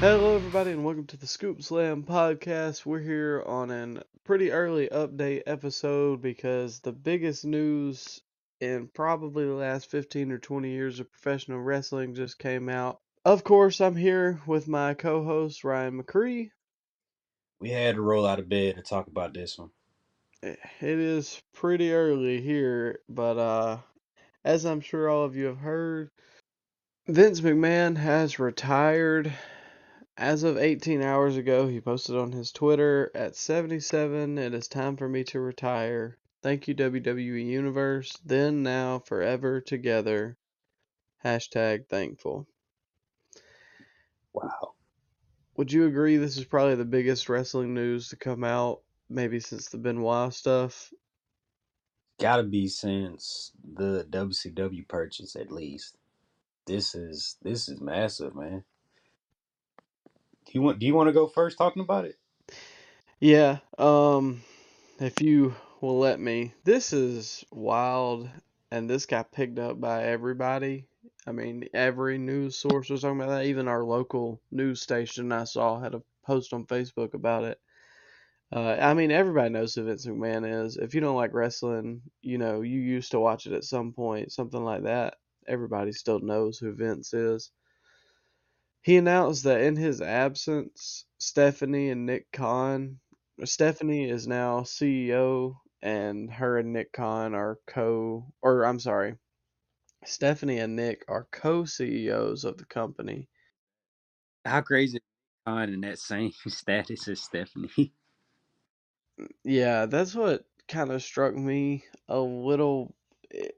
Hello, everybody, and welcome to the Scoop Slam podcast. We're here on a pretty early update episode because the biggest news in probably the last 15 or 20 years of professional wrestling just came out. Of course, I'm here with my co host, Ryan McCree. We had to roll out of bed to talk about this one. It is pretty early here, but uh, as I'm sure all of you have heard, Vince McMahon has retired as of 18 hours ago, he posted on his Twitter at 77, it is time for me to retire. Thank you, WWE Universe. Then, now, forever together. Hashtag thankful. Wow. Would you agree this is probably the biggest wrestling news to come out, maybe since the Benoit stuff? Gotta be since the WCW purchase, at least. This is this is massive, man. Do you want do you want to go first talking about it? Yeah, um if you will let me. This is wild and this got picked up by everybody. I mean, every news source was talking about that. Even our local news station I saw had a post on Facebook about it. Uh, I mean, everybody knows who Vince McMahon is. If you don't like wrestling, you know, you used to watch it at some point, something like that. Everybody still knows who Vince is. He announced that in his absence, Stephanie and Nick Khan, Stephanie is now CEO, and her and Nick Khan are co, or I'm sorry, Stephanie and Nick are co CEOs of the company. How crazy Khan in that same status as Stephanie? Yeah, that's what kind of struck me a little. It,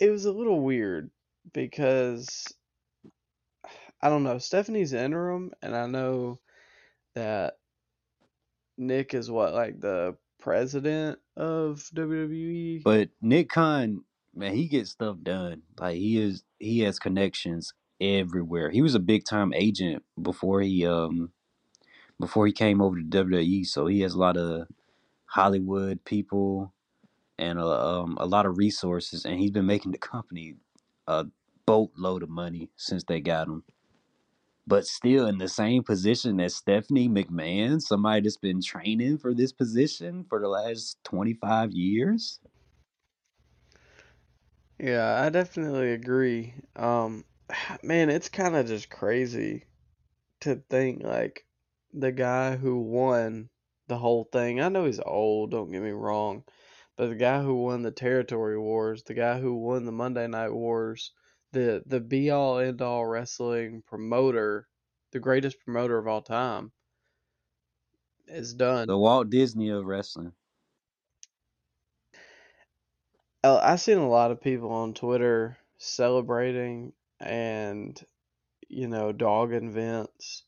it was a little weird because I don't know. Stephanie's interim, and I know that Nick is what like the president of WWE. But Nick Khan, man, he gets stuff done. Like he is, he has connections everywhere. He was a big time agent before he um before he came over to WWE. So he has a lot of Hollywood people and a, um, a lot of resources, and he's been making the company a boatload of money since they got him. But still in the same position as Stephanie McMahon, somebody that's been training for this position for the last 25 years. Yeah, I definitely agree. Um, man, it's kind of just crazy to think like the guy who won the whole thing. I know he's old, don't get me wrong, but the guy who won the territory wars, the guy who won the Monday Night Wars, the the be all end all wrestling promoter, the greatest promoter of all time, is done. The Walt Disney of wrestling. Uh, I've seen a lot of people on Twitter celebrating and you know dogging Vince.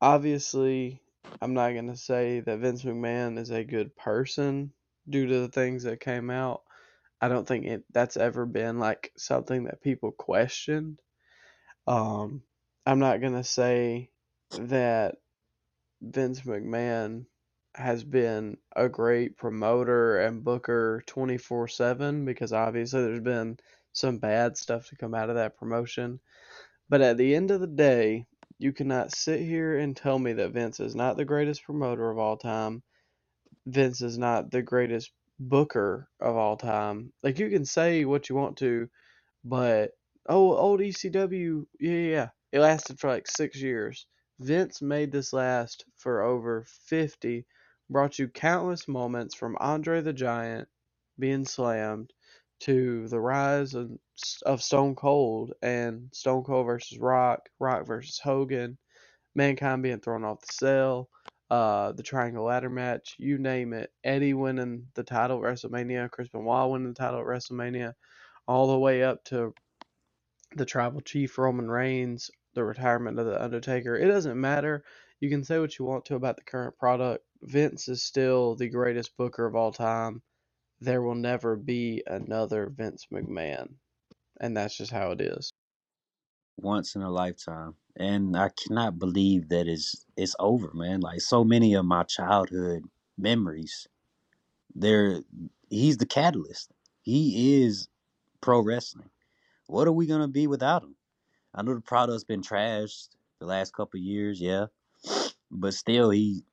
Obviously, I'm not gonna say that Vince McMahon is a good person due to the things that came out. I don't think it that's ever been like something that people questioned. Um, I'm not gonna say that Vince McMahon has been a great promoter and booker 24/7 because obviously there's been some bad stuff to come out of that promotion. But at the end of the day, you cannot sit here and tell me that Vince is not the greatest promoter of all time. Vince is not the greatest booker of all time. Like you can say what you want to, but oh, old ECW, yeah, yeah, it lasted for like six years. Vince made this last for over 50, brought you countless moments from Andre the Giant being slammed to the rise of Stone Cold and Stone Cold versus Rock, Rock versus Hogan, Mankind being thrown off the cell, uh, the Triangle Ladder match, you name it. Eddie winning the title at WrestleMania, Chris Benoit winning the title at WrestleMania, all the way up to the Tribal Chief Roman Reigns, the retirement of the Undertaker. It doesn't matter. You can say what you want to about the current product. Vince is still the greatest booker of all time. There will never be another Vince McMahon. And that's just how it is. Once in a lifetime. And I cannot believe that it's it's over, man. Like so many of my childhood memories. They're he's the catalyst. He is pro wrestling. What are we gonna be without him? I know the product's been trashed the last couple years, yeah. But still, he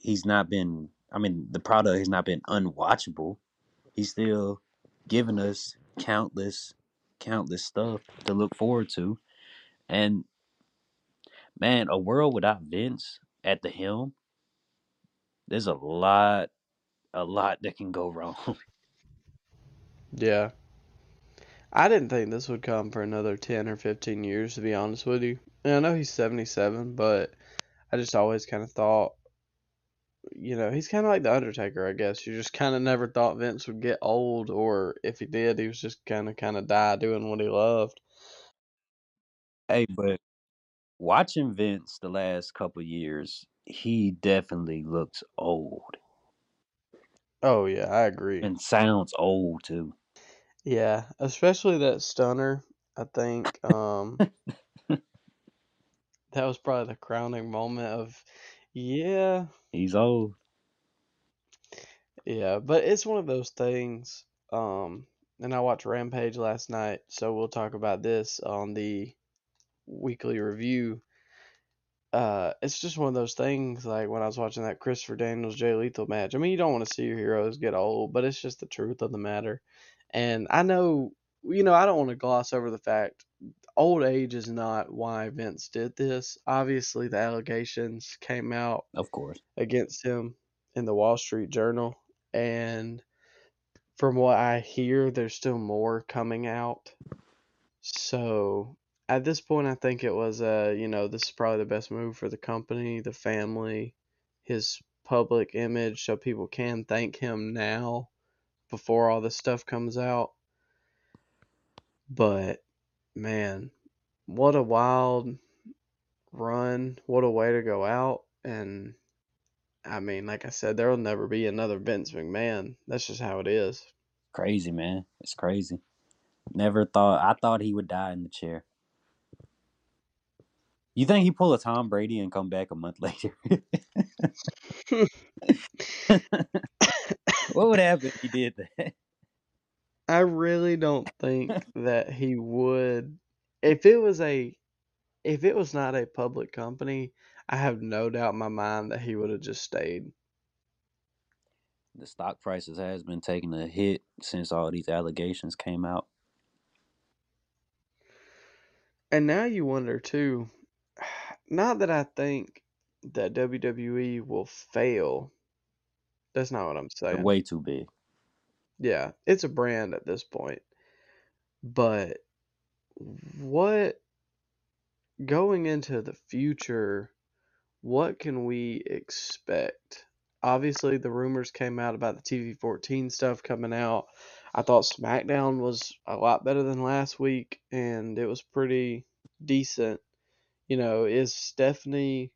he's not been. I mean, the product has not been unwatchable. He's still giving us countless, countless stuff to look forward to. And man, a world without Vince at the helm, there's a lot, a lot that can go wrong. Yeah. I didn't think this would come for another 10 or 15 years, to be honest with you. And I know he's 77, but I just always kind of thought, you know, he's kind of like The Undertaker, I guess. You just kind of never thought Vince would get old, or if he did, he was just kind of kind of die doing what he loved. hey, but watching Vince the last couple years, he definitely looks old Oh, yeah, I agree. and sounds old too. Yeah, especially that stunner. I think um that was probably the crowning moment of yeah, He's old. yeah, but it's one of those things um and I watched Rampage last night, so we'll talk about this on the weekly review. Uh it's just one of those things like when I was watching that Christopher Daniels Jay Lethal match. I mean, you don't want to see your heroes get old, but it's just the truth of the matter. And I know you know, I don't want to gloss over the fact old age is not why Vince did this. Obviously, the allegations came out Of course. against him in the Wall Street Journal, and from what I hear, there's still more coming out. So at this point, I think it was, uh, you know, this is probably the best move for the company, the family, his public image, so people can thank him now before all this stuff comes out. But man, what a wild run. What a way to go out. And I mean, like I said, there will never be another Vince McMahon. That's just how it is. Crazy, man. It's crazy. Never thought I thought he would die in the chair. You think he pull a Tom Brady and come back a month later? what would happen if he did that? I really don't think that he would. If it was a, if it was not a public company, I have no doubt in my mind that he would have just stayed. The stock prices has been taking a hit since all these allegations came out. And now you wonder too, not that I think that WWE will fail. That's not what I'm They're saying. way too big. Yeah, it's a brand at this point. But what going into the future, what can we expect? Obviously, the rumors came out about the TV 14 stuff coming out. I thought SmackDown was a lot better than last week, and it was pretty decent. You know, is Stephanie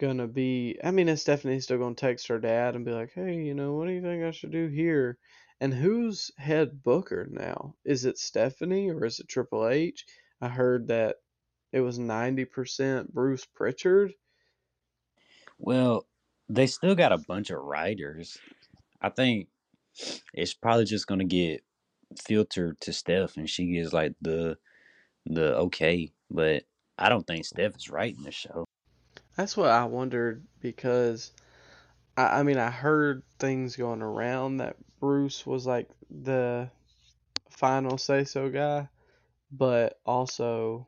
gonna be? I mean, is Stephanie still gonna text her dad and be like, "Hey, you know, what do you think I should do here?" And who's head booker now? Is it Stephanie or is it Triple H? I heard that it was 90% Bruce Pritchard. Well, they still got a bunch of writers. I think it's probably just gonna get filtered to Steph, and she gets like the the okay. But I don't think Steph is writing the show. That's what I wondered because I, I mean I heard things going around that Bruce was like the final say so guy, but also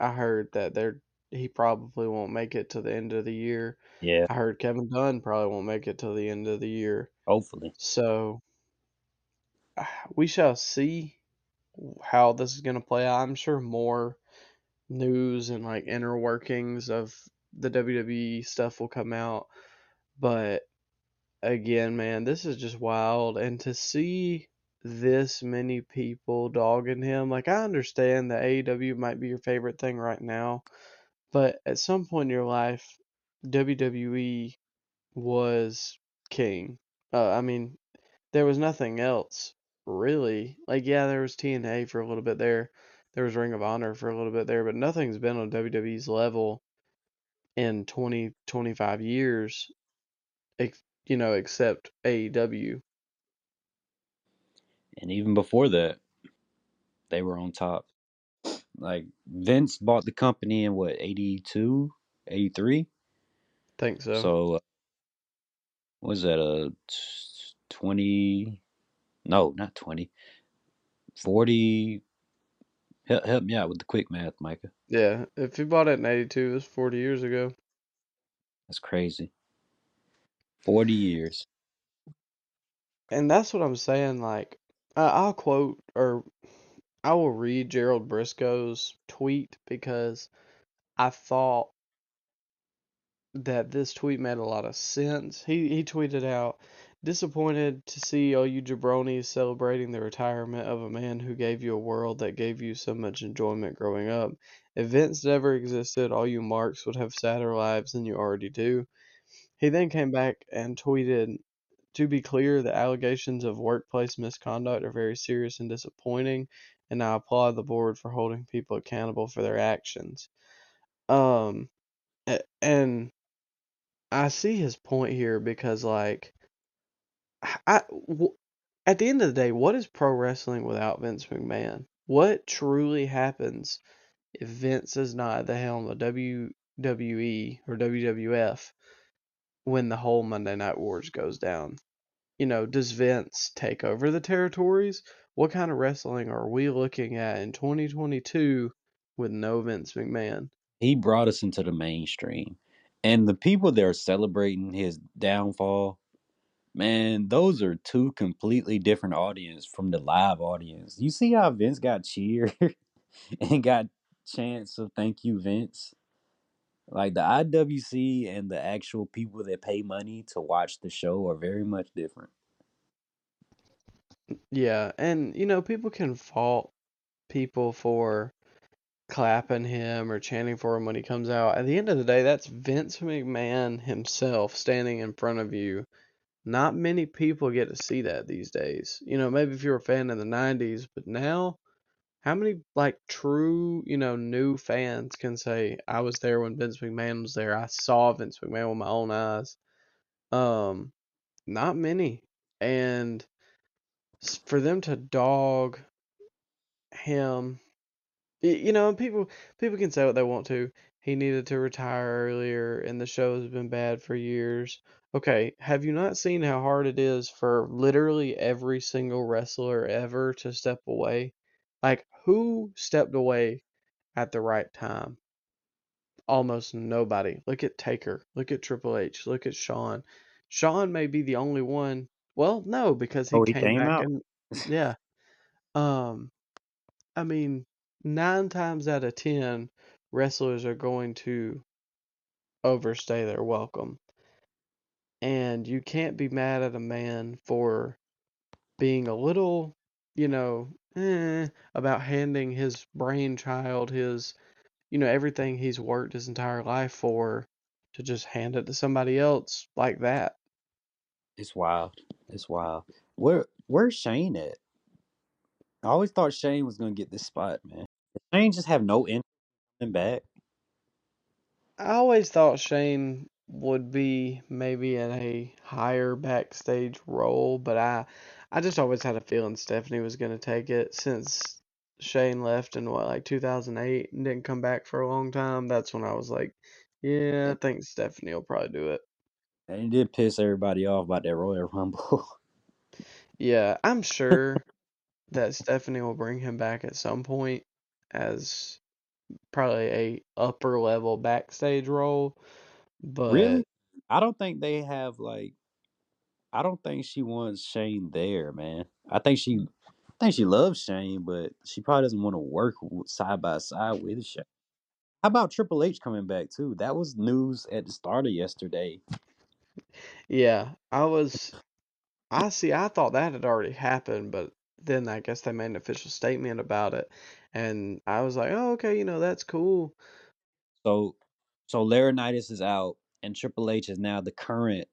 I heard that they're he probably won't make it to the end of the year. Yeah, I heard Kevin Dunn probably won't make it to the end of the year. hopefully. So we shall see how this is going to play out. I'm sure more news and like inner workings of the WWE stuff will come out. But again, man, this is just wild. And to see this many people dogging him, like I understand that AEW might be your favorite thing right now, but at some point in your life, WWE was king. Uh, I mean, there was nothing else really. Like, yeah, there was TNA for a little bit there. There was Ring of Honor for a little bit there, but nothing's been on WWE's level in 20, 25 years, you know, except AEW. And even before that, they were on top. like Vince bought the company in what 82, 83? Think so. So uh, was that a twenty? No, not 20. 40. Help, help me out with the quick math, Micah. Yeah, if you bought it in '82, it was 40 years ago. That's crazy. 40 years. And that's what I'm saying. Like, uh, I'll quote or I will read Gerald Brisco's tweet because I thought that this tweet made a lot of sense. He he tweeted out, "Disappointed to see all you jabronis celebrating the retirement of a man who gave you a world that gave you so much enjoyment growing up. If Vince never existed, all you marks would have sadder lives than you already do." He then came back and tweeted, "To be clear, the allegations of workplace misconduct are very serious and disappointing, and I applaud the board for holding people accountable for their actions." Um, and I see his point here because, like, At the end of the day, what is pro wrestling without Vince McMahon? What truly happens if Vince is not at the helm of WWE or WWF when the whole Monday Night Wars goes down? You know, does Vince take over the territories? What kind of wrestling are we looking at in 2022 with no Vince McMahon? He brought us into the mainstream. And the people that are celebrating his downfall, man, those are two completely different audience from the live audience. You see how Vince got cheered and got chants of thank you, Vince? Like the IWC and the actual people that pay money to watch the show are very much different. Yeah, and you know, people can fault people for clapping him or chanting for him when he comes out. At the end of the day, that's Vince McMahon himself standing in front of you. Not many people get to see that these days. You know, maybe if you're a fan in the 90s, but now, how many, like, true, you know, new fans can say, I was there when Vince McMahon was there. I saw Vince McMahon with my own eyes. Um, not many. And for them to dog him you know, people people can say what they want to. He needed to retire earlier, and the show has been bad for years. Okay, have you not seen how hard it is for literally every single wrestler ever to step away? Like, who stepped away at the right time? Almost nobody. Look at Taker. Look at Triple H. Look at Shawn. Shawn may be the only one. Well, no, because he Oh, he came came back out. and yeah. Um, I mean, nine times out of ten, wrestlers are going to overstay their welcome. And you can't be mad at a man for being a little, you know, eh, about handing his brainchild, his, you know, everything he's worked his entire life for, to just hand it to somebody else like that. It's wild. It's wild. Where where's Shane at? I always thought Shane was gonna get this spot, man. Does Shane just have no interest in back. I always thought Shane would be maybe in a higher backstage role, but I I just always had a feeling Stephanie was going to take it since Shane left in what like 2008 and didn't come back for a long time. That's when I was like, yeah, I think Stephanie will probably do it. And it did piss everybody off about that Royal Rumble. Yeah, I'm sure that Stephanie will bring him back at some point as probably a upper level backstage role, but really? I don't think they have like I don't think she wants Shane there, man. I think she I think she loves Shane, but she probably doesn't want to work w- side by side with Shane. How about Triple H coming back too? That was news at the start of yesterday. yeah, I was I see. I thought that had already happened, but then I guess they made an official statement about it, and I was like, "Oh, okay, you know, that's cool." So so Laurinaitis is out and Triple H is now the current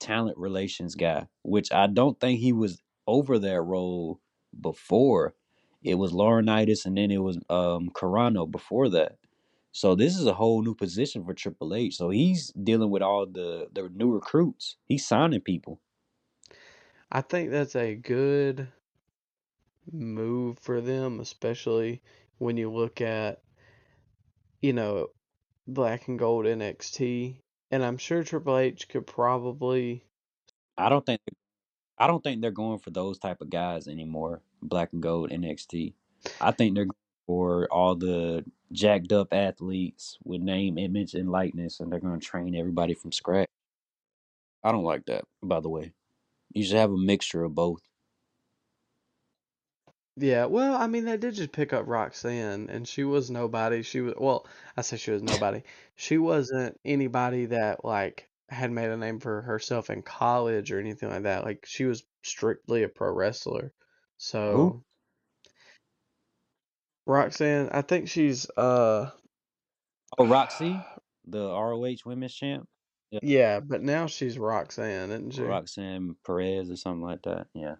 talent relations guy, which I don't think he was over that role before. It was Laurinaitis and then it was um Carrano before that. So this is a whole new position for Triple H. So he's dealing with all the the new recruits. He's signing people. I think that's a good move for them, especially when you look at, you know, black and gold NXT. And I'm sure Triple H could probably. I don't think I don't think they're going for those type of guys anymore. Black and gold NXT. I think they're for all the jacked up athletes with name, image, and likeness, and they're going to train everybody from scratch. I don't like that, by the way. You should have a mixture of both. Yeah, well, I mean, they did just pick up Roxanne, and she was nobody. She was, well, I say she was nobody. She wasn't anybody that, like, had made a name for herself in college or anything like that. Like, she was strictly a pro wrestler. So? Roxanne, I think she's, uh, Oh, Roxy, the ROH Women's Champ. Yeah, yeah, but now she's Roxanne, isn't she? Roxanne Perez or something like that. Yeah.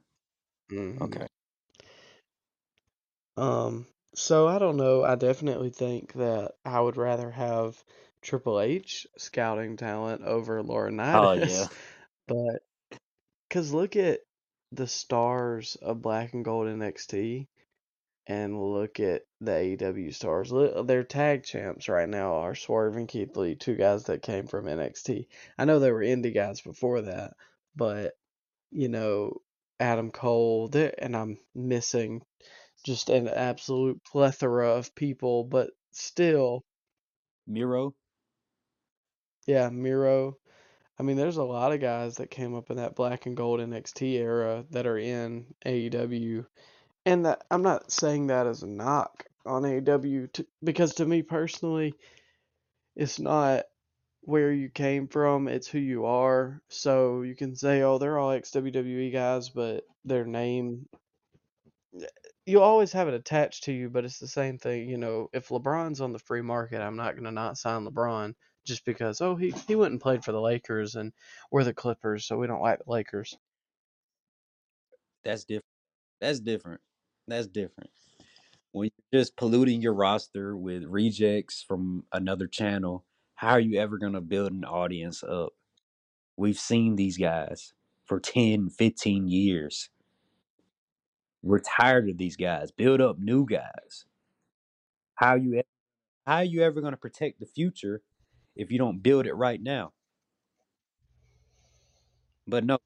Mhm. Okay. Um, so I don't know. I definitely think that I would rather have Triple H scouting talent over Oh Laurinaitis. yeah. But because look at the stars of Black and Gold NXT and look at the AEW stars. Look, their tag champs right now are Swerve and Keith Lee, two guys that came from NXT. I know they were indie guys before that, but you know, Adam Cole, and I'm missing just an absolute plethora of people, but still, Miro. yeah, Miro. I mean, there's a lot of guys that came up in that black and gold NXT era that are in AEW, and that I'm not saying that as a knock on AEW because to me personally, it's not where you came from, it's who you are. So you can say, oh, they're all ex WWE guys, but their name you always have it attached to you, but it's the same thing. You know, if LeBron's on the free market, I'm not going to not sign LeBron just because, oh, he, he went and played for the Lakers and we're the Clippers, so we don't like the Lakers. That's different. That's different. That's different. When you're just polluting your roster with rejects from another channel, how are you ever going to build an audience up? We've seen these guys for 10, 15 years. We're tired of these guys. Build up new guys. How you e- how are you ever going to protect the future if you don't build it right now? But no,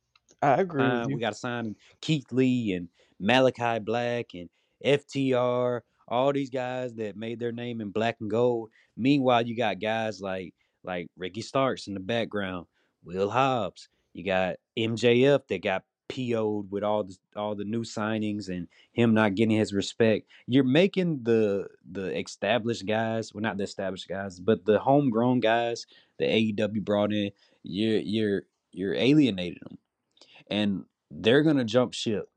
I agree uh, we got to sign Keith Lee and Malachi Black and FTR, all these guys that made their name in black and gold. Meanwhile, you got guys like like Ricky Starks in the background, Will Hobbs. You got MJF that got PO'd with all the all the new signings and him not getting his respect. You're making the the established guys, well not the established guys, but the homegrown guys that AEW brought in, you're you're you're alienating them and they're gonna jump ship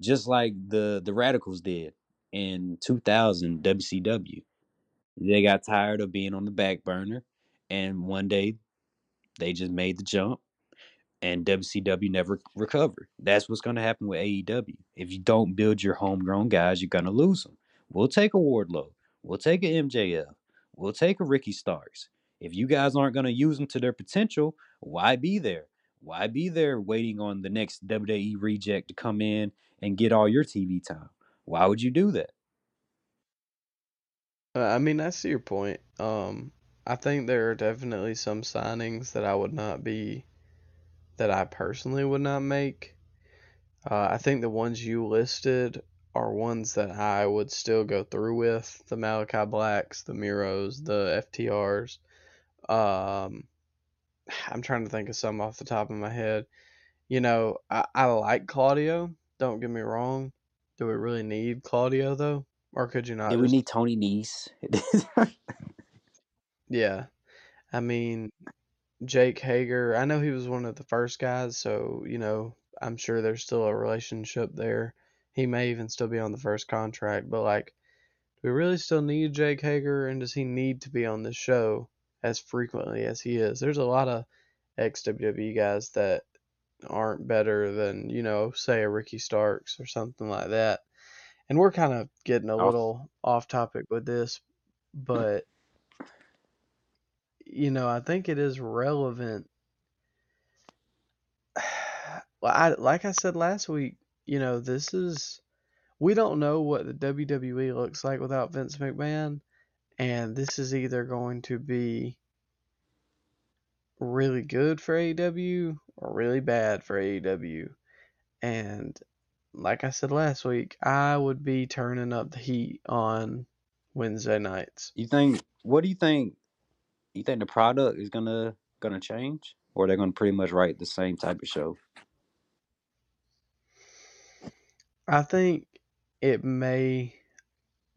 just like the the radicals did in 2000 WCW. They got tired of being on the back burner, and one day they just made the jump, and WCW never recovered. That's what's gonna happen with AEW. If you don't build your homegrown guys, you're gonna lose them. We'll take a Wardlow. We'll take a MJF. We'll take a Ricky Starks. If you guys aren't gonna use them to their potential, why be there? Why be there waiting on the next WWE reject to come in and get all your TV time? Why would you do that? Uh, I mean, I see your point. Um, I think there are definitely some signings that I would not be, that I personally would not make. Uh, I think the ones you listed are ones that I would still go through with the Malachi Blacks, the Miros, the FTRs. Um, I'm trying to think of some off the top of my head. You know, I, I like Claudio. Don't get me wrong. Do we really need Claudio though, or could you not? Yeah, we need Tony Nese. yeah. I mean, Jake Hager. I know he was one of the first guys, so you know, I'm sure there's still a relationship there. He may even still be on the first contract, but like, do we really still need Jake Hager, and does he need to be on the show as frequently as he is? There's a lot of ex WWE guys that aren't better than you know, say a Ricky Starks or something like that. And we're kind of getting a Off- little off topic with this, hmm. but you know, I think it is relevant. Well, I like I said last week, you know, this is we don't know what the WWE looks like without Vince McMahon, and this is either going to be really good for AEW or really bad for AEW. And like I said last week, I would be turning up the heat on Wednesday nights. You think? What do you think? You think the product is gonna gonna change, or they're gonna pretty much write the same type of show? I think it may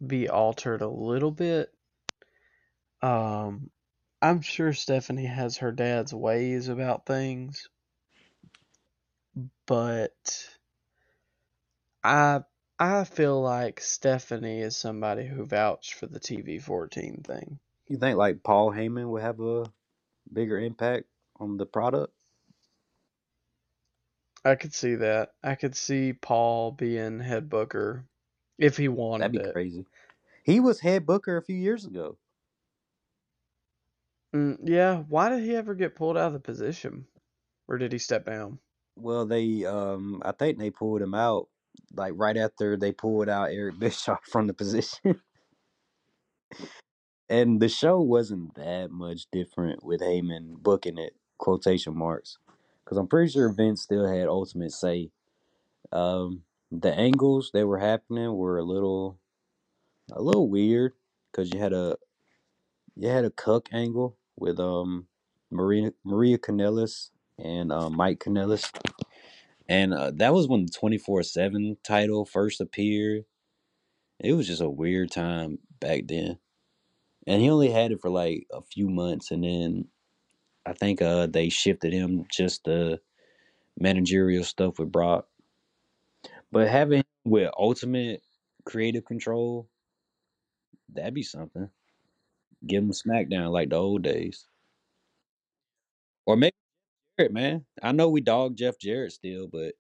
be altered a little bit. Um, I'm sure Stephanie has her dad's ways about things, but I I feel like Stephanie is somebody who vouched for the TV 14 thing. You think like Paul Heyman would have a bigger impact on the product? I could see that. I could see Paul being head booker if he wanted That'd be it. crazy. He was head booker a few years ago. Mm, yeah, why did he ever get pulled out of the position? Or did he step down? Well, they um I think they pulled him out like right after they pulled out Eric Bischoff from the position. and the show wasn't that much different with Heyman booking it, quotation marks. Because I'm pretty sure Vince still had ultimate say. Um, the angles that were happening were a little, a little weird. Because you had a, you had a cuck angle with um, Maria Maria Kanellis and uh, Mike Kanellis, and uh, that was when the 24 seven title first appeared. It was just a weird time back then, and he only had it for like a few months, and then I think uh they shifted him just the managerial stuff with Brock. But having with ultimate creative control, that'd be something. Give him SmackDown like the old days. Or maybe Jarrett, man. I know we dog Jeff Jarrett still, but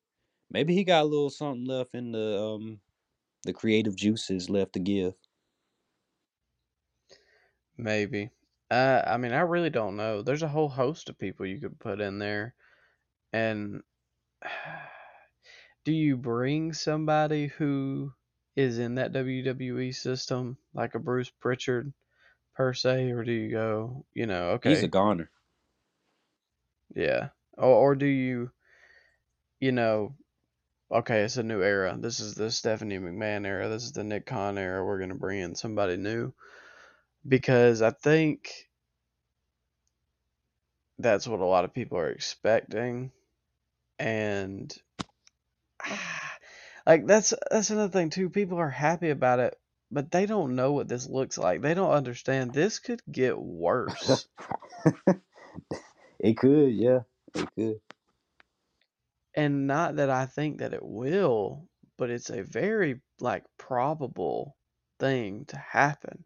maybe he got a little something left in the um the creative juices left to give. Maybe. Uh, I mean, I really don't know. There's a whole host of people you could put in there. And do you bring somebody who is in that WWE system, like a Bruce Pritchard per se, or do you go, you know, okay, He's a goner. yeah, or or do you, you know, okay, it's a new era. This is the Stephanie McMahon era. This is the Nick Khan era. We're gonna bring in somebody new because I think that's what a lot of people are expecting, and like that's that's another thing too. People are happy about it, but they don't know what this looks like. They don't understand. This could get worse. it could, yeah. It could. and not that I think that it will, but it's a very like probable thing to happen.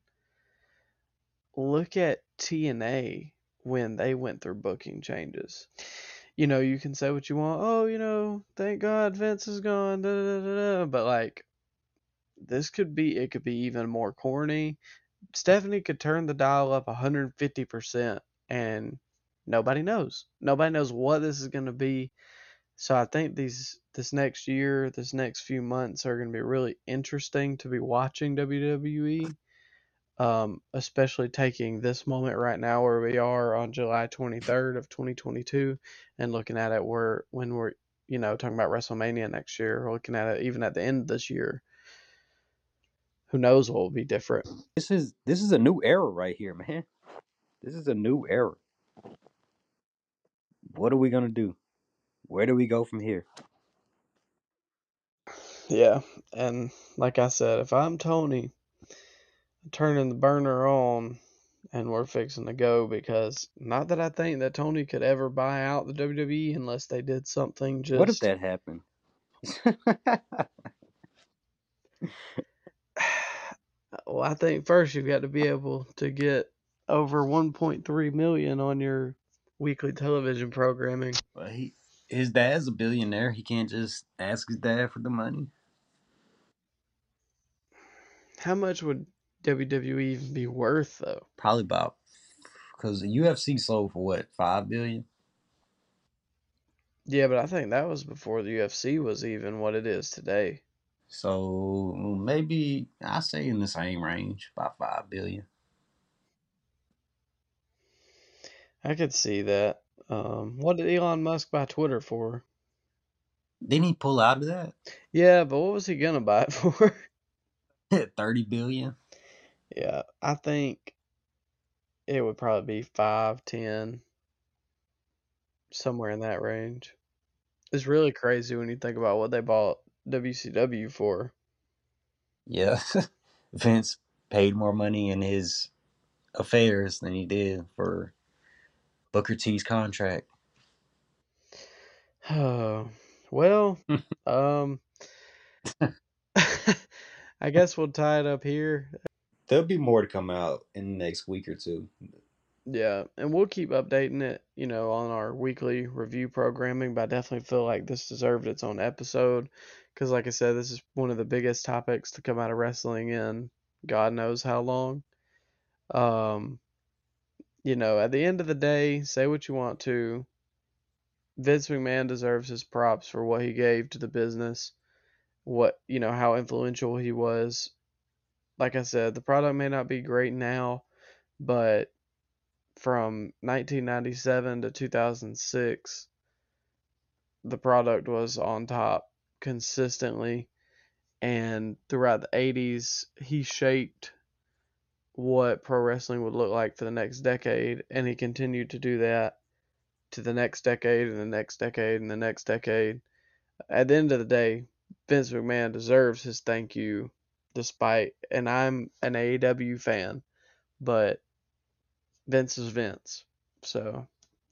Look at TNA when they went through booking changes. You know, you can say what you want. Oh, you know, thank God Vince is gone. Da, da, da, da. But like, this could be. It could be even more corny. Stephanie could turn the dial up 150%, and nobody knows. Nobody knows what this is going to be. So I think these this next year, this next few months are going to be really interesting to be watching WWE. Um, especially taking this moment right now where we are on July 23rd of 2022 and looking at it where when we're you know talking about WrestleMania next year, looking at it even at the end of this year. Who knows what will be different? This is this is a new era right here, man. This is a new era. What are we gonna do? Where do we go from here? Yeah, and like I said, if I'm Tony, turning the burner on and we're fixing to go because not that I think that Tony could ever buy out the WWE unless they did something just What if that happened? well, I think first you've got to be able to get over 1.3 million on your weekly television programming. Well, he, his dad's a billionaire. He can't just ask his dad for the money. How much would WWE even be worth though? Probably about because the UFC sold for what five billion. Yeah, but I think that was before the UFC was even what it is today. So maybe I say in the same range, about five billion. I could see that. Um, what did Elon Musk buy Twitter for? Didn't he pull out of that? Yeah, but what was he gonna buy it for? Thirty billion. Yeah, I think it would probably be five, ten, somewhere in that range. It's really crazy when you think about what they bought WCW for. Yeah, Vince paid more money in his affairs than he did for Booker T's contract. Oh, well, um, I guess we'll tie it up here. There'll be more to come out in the next week or two. Yeah, and we'll keep updating it, you know, on our weekly review programming. But I definitely feel like this deserved its own episode because, like I said, this is one of the biggest topics to come out of wrestling in God knows how long. Um, you know, at the end of the day, say what you want to. Vince McMahon deserves his props for what he gave to the business, what, you know, how influential he was. Like I said, the product may not be great now, but from 1997 to 2006, the product was on top consistently. And throughout the 80s, he shaped what pro wrestling would look like for the next decade. And he continued to do that to the next decade and the next decade and the next decade. At the end of the day, Vince McMahon deserves his thank you despite and I'm an AEW fan, but Vince is Vince. So,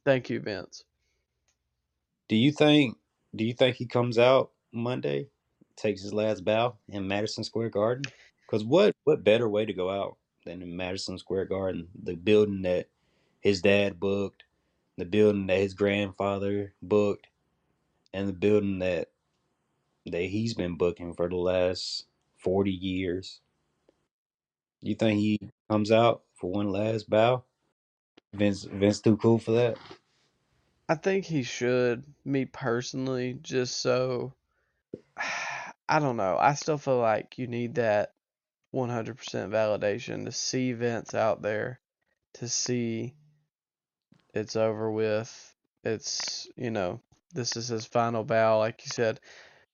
thank you Vince. Do you think do you think he comes out Monday, takes his last bow in Madison Square Garden? Cuz what what better way to go out than in Madison Square Garden, the building that his dad booked, the building that his grandfather booked, and the building that that he's been booking for the last 40 years. You think he comes out for one last bow? Vince Vince too cool for that? I think he should, me personally, just so I don't know. I still feel like you need that 100% validation to see Vince out there, to see it's over with. It's, you know, this is his final bow. Like you said,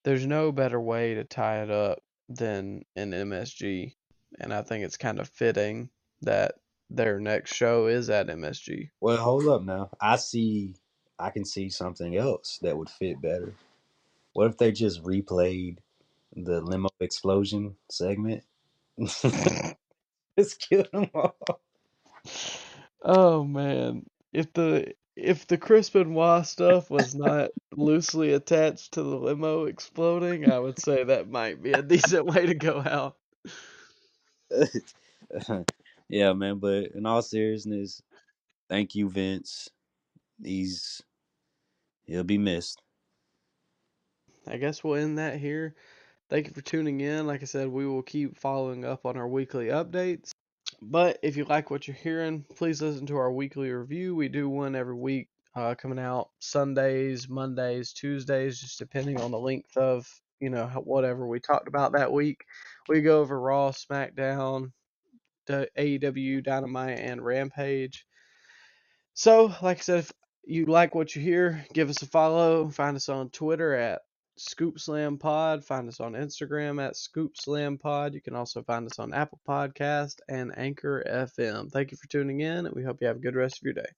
there's no better way to tie it up than an MSG. And I think it's kind of fitting that their next show is at MSG. Well, hold up now. I see I can see something else that would fit better. What if they just replayed the limo explosion segment? just kill them all. Oh man, if the if the Chris Benoit stuff was not loosely attached to the limo exploding, I would say that might be a decent way to go out. yeah, man. But in all seriousness, thank you, Vince. He's he'll be missed. I guess we'll end that here. Thank you for tuning in. Like I said, we will keep following up on our weekly updates. But if you like what you're hearing, please listen to our weekly review. We do one every week, uh, coming out Sundays, Mondays, Tuesdays, just depending on the length of you know whatever we talked about that week. We go over Raw, SmackDown, AEW, Dynamite, and Rampage. So, like I said, if you like what you hear, give us a follow. Find us on Twitter at Scoop Slam Pod. Find us on Instagram at Scoop Slam Pod. You can also find us on Apple Podcast and Anchor FM. Thank you for tuning in, and we hope you have a good rest of your day.